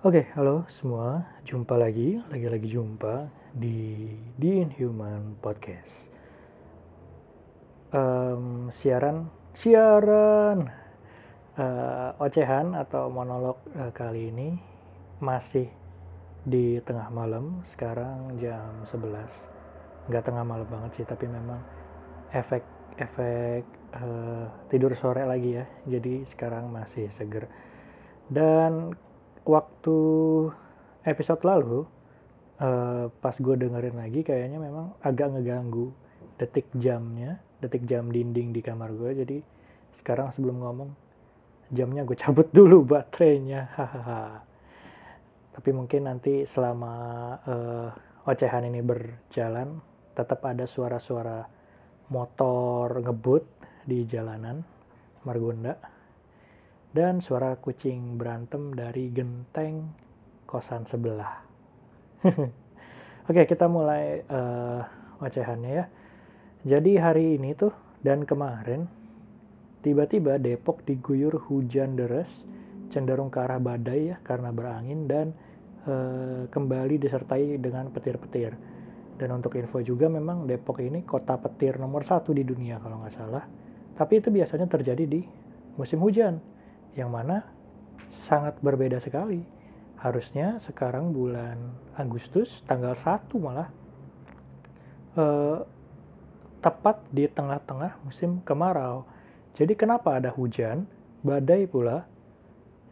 Oke, halo semua. Jumpa lagi, lagi-lagi jumpa di The Inhuman Podcast. Em, siaran, siaran eh, ocehan atau monolog eh, kali ini masih di tengah malam. Sekarang jam 11. Nggak tengah malam banget sih, tapi memang efek efek eh, tidur sore lagi ya. Jadi sekarang masih seger. Dan waktu episode lalu uh, pas gue dengerin lagi kayaknya memang agak ngeganggu detik jamnya detik jam dinding di kamar gue jadi sekarang sebelum ngomong jamnya gue cabut dulu baterainya hahaha tapi mungkin nanti selama uh, ocehan ini berjalan tetap ada suara-suara motor ngebut di jalanan Margonda dan suara kucing berantem dari genteng kosan sebelah. Oke, kita mulai uh, ocehannya ya. Jadi hari ini tuh dan kemarin tiba-tiba Depok diguyur hujan deras cenderung ke arah badai ya karena berangin dan uh, kembali disertai dengan petir-petir. Dan untuk info juga memang Depok ini kota petir nomor satu di dunia kalau nggak salah. Tapi itu biasanya terjadi di musim hujan yang mana sangat berbeda sekali. Harusnya sekarang bulan Agustus tanggal 1 malah eh, tepat di tengah-tengah musim kemarau. Jadi kenapa ada hujan, badai pula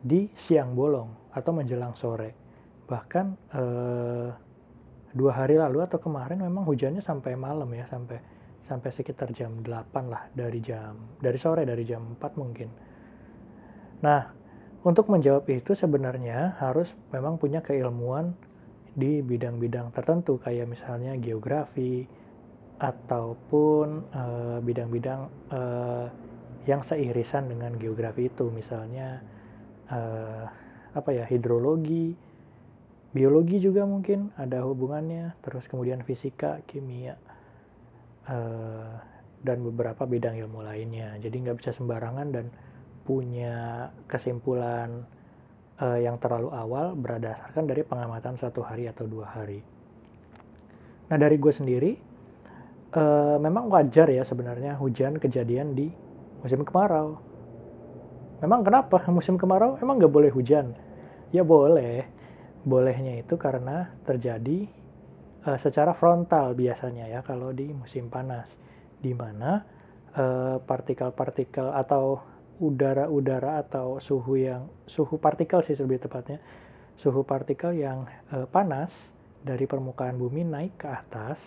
di siang bolong atau menjelang sore. Bahkan eh, dua hari lalu atau kemarin memang hujannya sampai malam ya, sampai sampai sekitar jam 8 lah dari jam dari sore dari jam 4 mungkin. Nah, untuk menjawab itu sebenarnya harus memang punya keilmuan di bidang-bidang tertentu kayak misalnya geografi ataupun eh, bidang-bidang uh, yang seirisan dengan geografi itu. Misalnya uh, apa ya hidrologi biologi juga mungkin ada hubungannya terus kemudian fisika kimia uh, dan beberapa bidang ilmu lainnya jadi nggak bisa sembarangan dan punya kesimpulan uh, yang terlalu awal berdasarkan dari pengamatan satu hari atau dua hari. Nah dari gue sendiri, uh, memang wajar ya sebenarnya hujan kejadian di musim kemarau. Memang kenapa musim kemarau emang nggak boleh hujan? Ya boleh, bolehnya itu karena terjadi uh, secara frontal biasanya ya kalau di musim panas, di mana partikel-partikel uh, atau udara-udara atau suhu yang suhu partikel sih lebih tepatnya suhu partikel yang e, panas dari permukaan bumi naik ke atas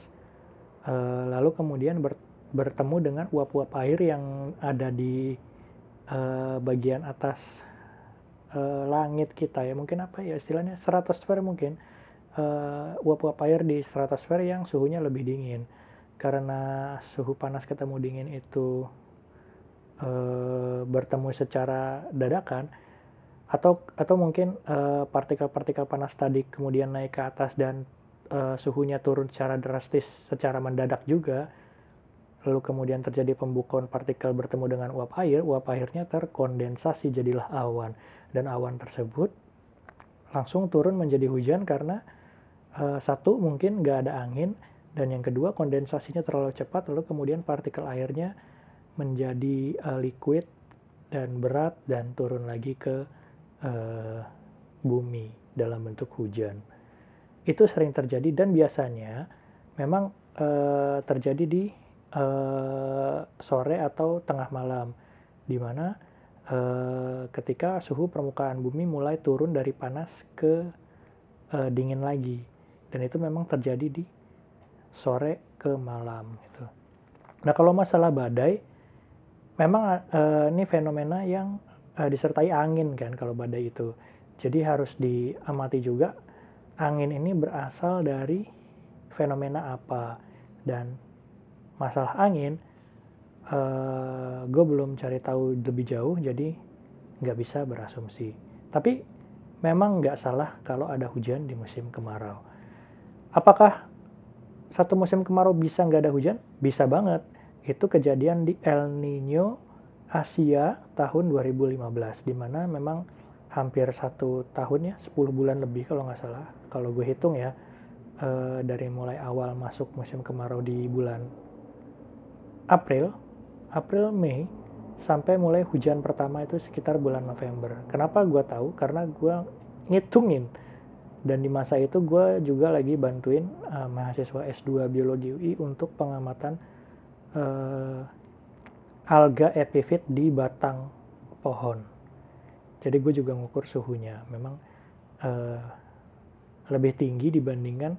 e, lalu kemudian ber, bertemu dengan uap-uap air yang ada di e, bagian atas e, langit kita ya. Mungkin apa ya istilahnya? Stratosfer mungkin. Uap-uap air di stratosfer yang suhunya lebih dingin. Karena suhu panas ketemu dingin itu e, bertemu secara dadakan. Atau atau mungkin eh, partikel-partikel panas tadi kemudian naik ke atas dan e, suhunya turun secara drastis secara mendadak juga lalu kemudian terjadi pembukuan partikel bertemu dengan uap air uap airnya terkondensasi jadilah awan dan awan tersebut langsung turun menjadi hujan karena e, satu mungkin nggak ada angin dan yang kedua kondensasinya terlalu cepat lalu kemudian partikel airnya menjadi uh, liquid dan berat dan turun lagi ke uh, bumi dalam bentuk hujan. Itu sering terjadi dan biasanya memang uh, terjadi di uh, sore atau tengah malam, di mana uh, ketika suhu permukaan bumi mulai turun dari panas ke uh, dingin lagi, dan itu memang terjadi di sore ke malam. Gitu. Nah kalau masalah badai, memang ini fenomena yang disertai angin kan kalau badai itu. Jadi harus diamati juga angin ini berasal dari fenomena apa dan masalah angin uh, eh, gue belum cari tahu lebih jauh jadi nggak bisa berasumsi. Tapi memang nggak salah kalau ada hujan di musim kemarau. Apakah satu musim kemarau bisa nggak ada hujan? Bisa banget itu kejadian di El Nino Asia tahun 2015 di mana memang hampir satu tahun ya 10 bulan lebih kalau nggak salah kalau gue hitung ya uh, dari mulai awal masuk musim kemarau di bulan April April Mei sampai mulai hujan pertama itu sekitar bulan November kenapa gue tahu karena gue ngitungin dan di masa itu gue juga lagi bantuin uh, mahasiswa S2 biologi UI untuk pengamatan uh, alga epifit di batang pohon. Jadi gue juga ngukur suhunya. Memang uh, lebih tinggi dibandingkan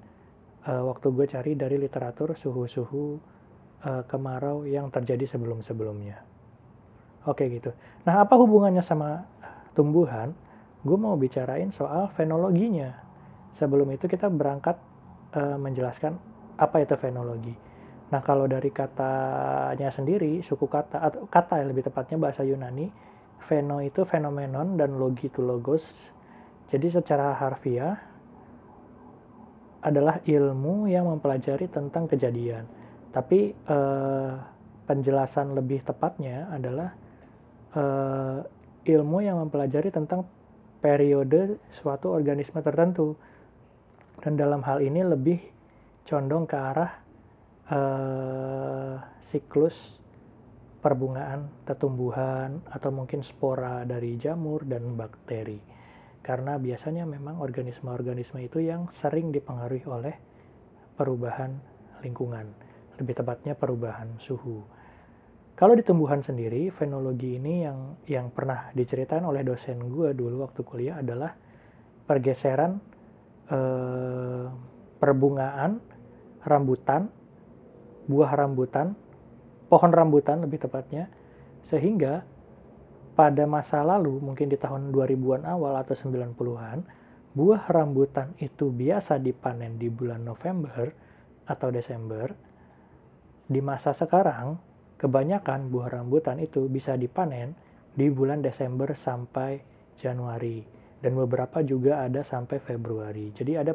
uh, waktu gue cari dari literatur suhu-suhu uh, kemarau yang terjadi sebelum-sebelumnya. Oke gitu. Nah apa hubungannya sama tumbuhan? Gue mau bicarain soal fenologinya. Sebelum itu kita berangkat uh, menjelaskan apa itu fenologi. Nah, kalau dari katanya sendiri, suku kata atau kata yang lebih tepatnya bahasa Yunani, feno itu fenomenon dan logi itu logos. Jadi secara harfiah adalah ilmu yang mempelajari tentang kejadian. Tapi eh, penjelasan lebih tepatnya adalah eh, ilmu yang mempelajari tentang periode suatu organisme tertentu. Dan dalam hal ini lebih condong ke arah uh, siklus perbungaan tetumbuhan atau mungkin spora dari jamur dan bakteri. Karena biasanya memang organisme-organisme itu yang sering dipengaruhi oleh perubahan lingkungan, lebih tepatnya perubahan suhu. Kalau di tumbuhan sendiri, fenologi ini yang yang pernah diceritain oleh dosen gue dulu waktu kuliah adalah pergeseran eh, perbungaan rambutan buah rambutan, pohon rambutan lebih tepatnya, sehingga pada masa lalu, mungkin di tahun 2000-an awal atau 90-an, buah rambutan itu biasa dipanen di bulan November atau Desember. Di masa sekarang, kebanyakan buah rambutan itu bisa dipanen di bulan Desember sampai Januari dan beberapa juga ada sampai Februari. Jadi ada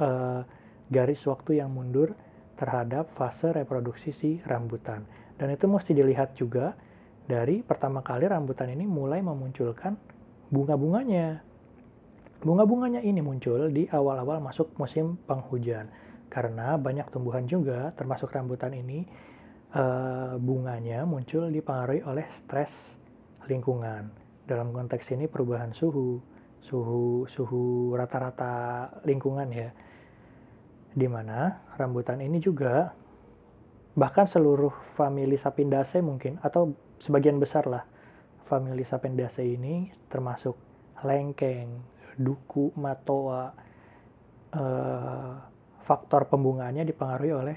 uh, garis waktu yang mundur terhadap fase reproduksi si rambutan. Dan itu mesti dilihat juga dari pertama kali rambutan ini mulai memunculkan bunga-bunganya. Bunga-bunganya ini muncul di awal-awal masuk musim penghujan. Karena banyak tumbuhan juga, termasuk rambutan ini, eh, bunganya muncul dipengaruhi oleh stres lingkungan. Dalam konteks ini perubahan suhu, suhu suhu rata-rata lingkungan ya di mana rambutan ini juga bahkan seluruh famili Sapindaceae mungkin atau sebagian besar lah famili Sapindaceae ini termasuk lengkeng, duku, matoa, eh, faktor pembungaannya dipengaruhi oleh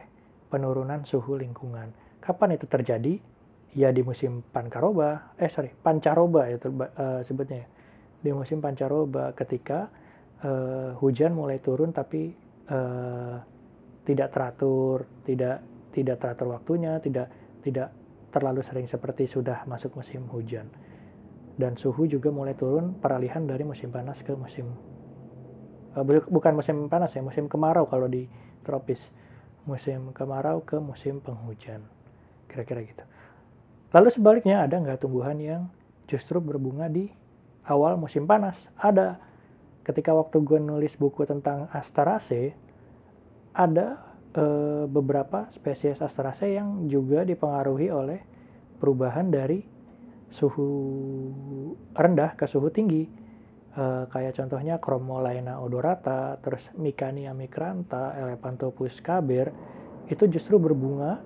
penurunan suhu lingkungan. Kapan itu terjadi? Ya di musim pancaroba, eh sorry, pancaroba itu eh, sebutnya ya. Di musim pancaroba ketika eh, hujan mulai turun tapi uh, tidak teratur, tidak tidak teratur waktunya, tidak tidak terlalu sering seperti sudah masuk musim hujan. Dan suhu juga mulai turun peralihan dari musim panas ke musim uh, bukan musim panas ya, musim kemarau kalau di tropis. Musim kemarau ke musim penghujan. Kira-kira gitu. Lalu sebaliknya ada nggak tumbuhan yang justru berbunga di awal musim panas? Ada ketika waktu gue nulis buku tentang Asteraceae, ada e, beberapa spesies Asteraceae yang juga dipengaruhi oleh perubahan dari suhu rendah ke suhu tinggi. E, kayak contohnya Chromolaena odorata, terus Micania micrantha, Elephantopus caber, itu justru berbunga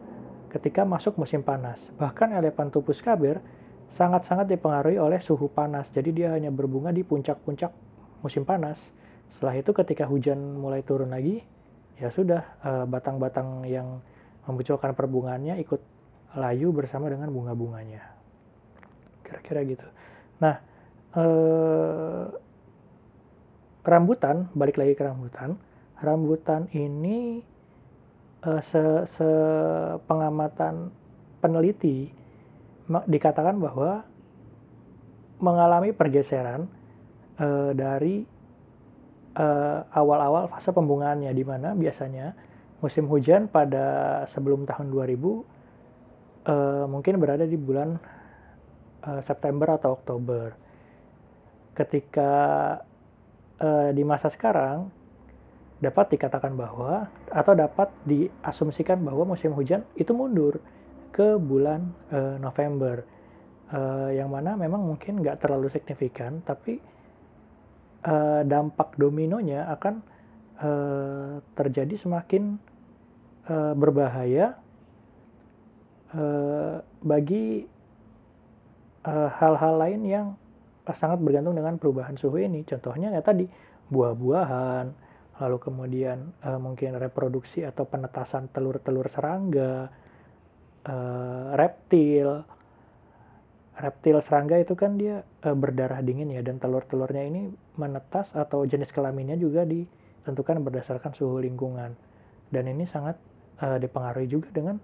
ketika masuk musim panas. Bahkan Elephantopus caber sangat-sangat dipengaruhi oleh suhu panas. Jadi dia hanya berbunga di puncak-puncak musim panas. Setelah itu ketika hujan mulai turun lagi, ya sudah eh, batang-batang yang memunculkan perbungaannya ikut layu bersama dengan bunga-bunganya. Kira-kira gitu. Nah, eh, rambutan, balik lagi ke rambutan. Rambutan ini eh, se, se pengamatan peneliti dikatakan bahwa mengalami pergeseran uh, dari uh, awal-awal fase pembungaannya di mana biasanya musim hujan pada sebelum tahun 2000 uh, eh, mungkin berada di bulan uh, September atau Oktober. Ketika uh, di masa sekarang dapat dikatakan bahwa atau dapat diasumsikan bahwa musim hujan itu mundur ke bulan uh, November. Uh, yang mana memang mungkin nggak terlalu signifikan tapi dampak dominonya akan terjadi semakin berbahaya bagi hal-hal lain yang sangat bergantung dengan perubahan suhu ini contohnya ya tadi buah-buahan lalu kemudian uh, mungkin reproduksi atau penetasan telur-telur serangga, uh, reptil. Reptil serangga itu kan dia uh, berdarah dingin ya dan telur-telurnya ini menetas atau jenis kelaminnya juga ditentukan berdasarkan suhu lingkungan. Dan ini sangat uh, dipengaruhi juga dengan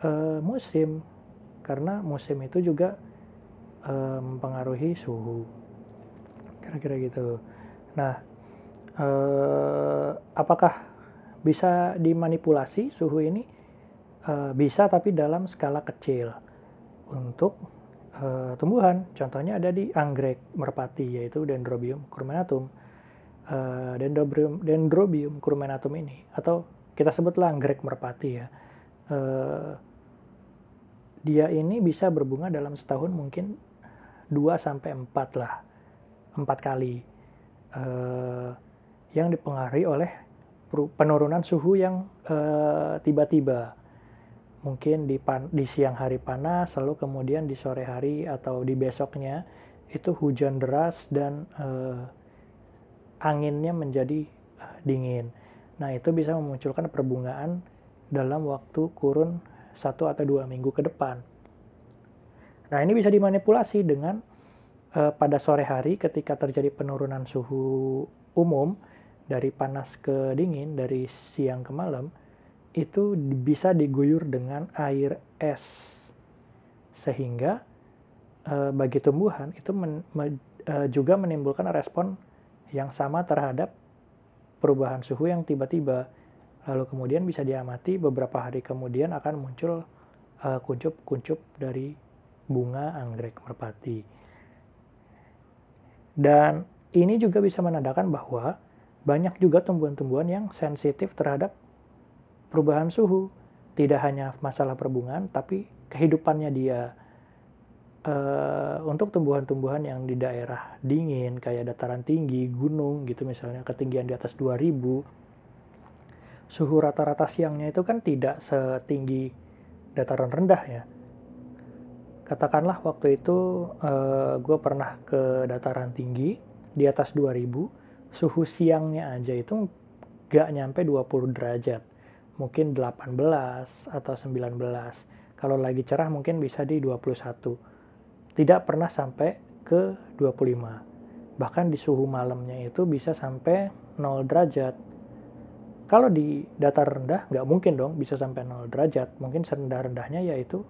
uh, musim karena musim itu juga uh, mempengaruhi suhu. Kira-kira gitu. Nah, eh, apakah bisa dimanipulasi suhu ini? Eh, bisa tapi dalam skala kecil untuk eh, tumbuhan. Contohnya ada di anggrek merpati yaitu Dendrobium curminatum. Eh, Dendrobium, Dendrobium curminatum ini atau kita sebutlah anggrek merpati ya. Eh, dia ini bisa berbunga dalam setahun mungkin 2 sampai 4 lah. 4 kali. Uh, yang dipengaruhi oleh penurunan suhu yang uh, tiba-tiba. Mungkin di, pan, di siang hari panas, lalu kemudian di sore hari atau di besoknya itu hujan deras dan uh, anginnya menjadi uh, dingin. Nah itu bisa memunculkan perbungaan dalam waktu kurun satu atau dua minggu ke depan. Nah ini bisa dimanipulasi dengan uh, pada sore hari ketika terjadi penurunan suhu umum dari panas ke dingin, dari siang ke malam, itu bisa diguyur dengan air es. Sehingga e, bagi tumbuhan itu men, me, e, juga menimbulkan respon yang sama terhadap perubahan suhu yang tiba-tiba. Lalu kemudian bisa diamati beberapa hari kemudian akan muncul kuncup kuncup-kuncup dari bunga anggrek merpati. Dan ini juga bisa menandakan bahwa banyak juga tumbuhan-tumbuhan yang sensitif terhadap perubahan suhu. Tidak hanya masalah perbungaan, tapi kehidupannya dia. Uh, untuk tumbuhan-tumbuhan yang di daerah dingin, kayak dataran tinggi, gunung gitu misalnya, ketinggian di atas 2000, suhu rata-rata siangnya itu kan tidak setinggi dataran rendah ya. Katakanlah waktu itu uh, eh, gue pernah ke dataran tinggi di atas 2000, suhu siangnya aja itu gak nyampe 20 derajat. Mungkin 18 atau 19. Kalau lagi cerah mungkin bisa di 21. Tidak pernah sampai ke 25. Bahkan di suhu malamnya itu bisa sampai 0 derajat. Kalau di datar rendah nggak mungkin dong bisa sampai 0 derajat. Mungkin serendah-rendahnya yaitu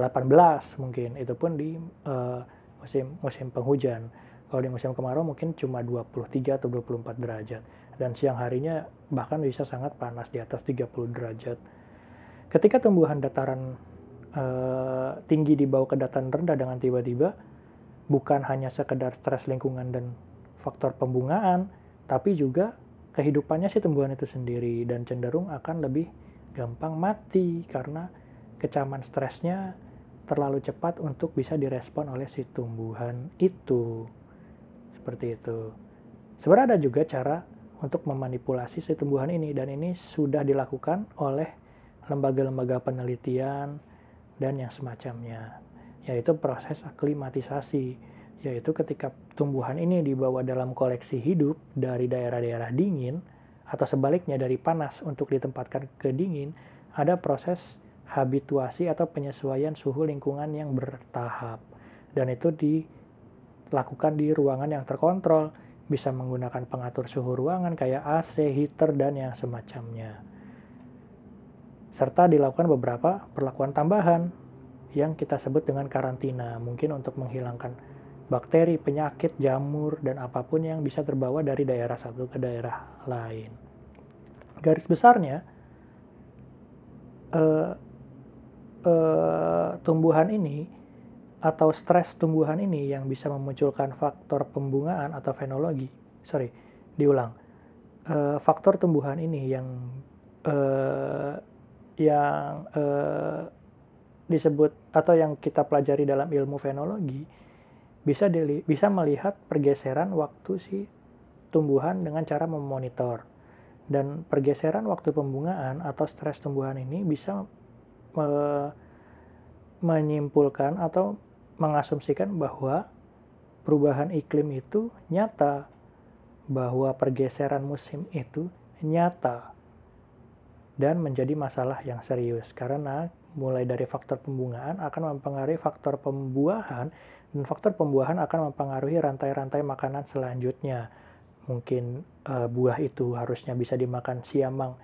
18 mungkin. Itu pun di uh, musim musim penghujan kalau di musim kemarau mungkin cuma 23 atau 24 derajat. Dan siang harinya bahkan bisa sangat panas di atas 30 derajat. Ketika tumbuhan dataran e, tinggi dibawa ke dataran rendah dengan tiba-tiba, bukan hanya sekedar stres lingkungan dan faktor pembungaan, tapi juga kehidupannya si tumbuhan itu sendiri dan cenderung akan lebih gampang mati karena kecaman stresnya terlalu cepat untuk bisa direspon oleh si tumbuhan itu. Seperti itu. Sebenarnya ada juga cara untuk memanipulasi si tumbuhan ini dan ini sudah dilakukan oleh lembaga-lembaga penelitian dan yang semacamnya yaitu proses aklimatisasi yaitu ketika tumbuhan ini dibawa dalam koleksi hidup dari daerah-daerah dingin atau sebaliknya dari panas untuk ditempatkan ke dingin ada proses habituasi atau penyesuaian suhu lingkungan yang bertahap dan itu di lakukan di ruangan yang terkontrol, bisa menggunakan pengatur suhu ruangan kayak AC, heater, dan yang semacamnya. Serta dilakukan beberapa perlakuan tambahan yang kita sebut dengan karantina, mungkin untuk menghilangkan bakteri, penyakit, jamur, dan apa pun yang bisa terbawa dari daerah satu ke daerah lain. Garis besarnya, uh, uh, tumbuhan ini atau stres tumbuhan ini yang bisa memunculkan faktor pembungaan atau fenologi. Sorry, diulang. Uh, faktor tumbuhan ini yang uh, yang uh, disebut atau yang kita pelajari dalam ilmu fenologi bisa dili, bisa melihat pergeseran waktu si tumbuhan dengan cara memonitor dan pergeseran waktu pembungaan atau stres tumbuhan ini bisa me, menyimpulkan atau mengasumsikan bahwa perubahan iklim itu nyata, bahwa pergeseran musim itu nyata dan menjadi masalah yang serius. Karena mulai dari faktor pembungaan akan mempengaruhi faktor pembuahan dan faktor pembuahan akan mempengaruhi rantai-rantai makanan selanjutnya. Mungkin uh, buah itu harusnya bisa dimakan siamang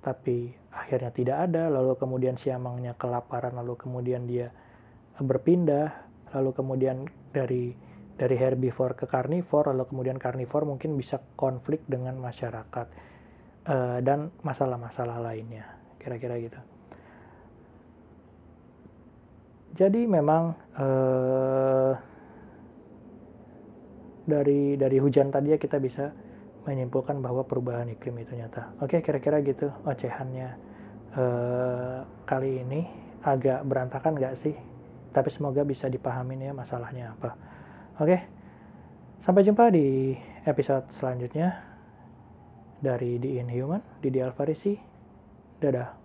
tapi akhirnya tidak ada. Lalu kemudian siamangnya kelaparan lalu kemudian dia berpindah. Lalu kemudian dari dari herbivore ke karnivor lalu kemudian karnivor mungkin bisa konflik dengan masyarakat uh, dan masalah-masalah lainnya. Kira-kira gitu. Jadi memang uh, dari dari hujan tadi ya kita bisa menyimpulkan bahwa perubahan iklim itu nyata. Oke, kira-kira gitu ocehannya eh, kali ini agak berantakan nggak sih? Tapi semoga bisa dipahamin ya masalahnya apa. Oke, sampai jumpa di episode selanjutnya dari The Inhuman, di Alfarisi. Dadah.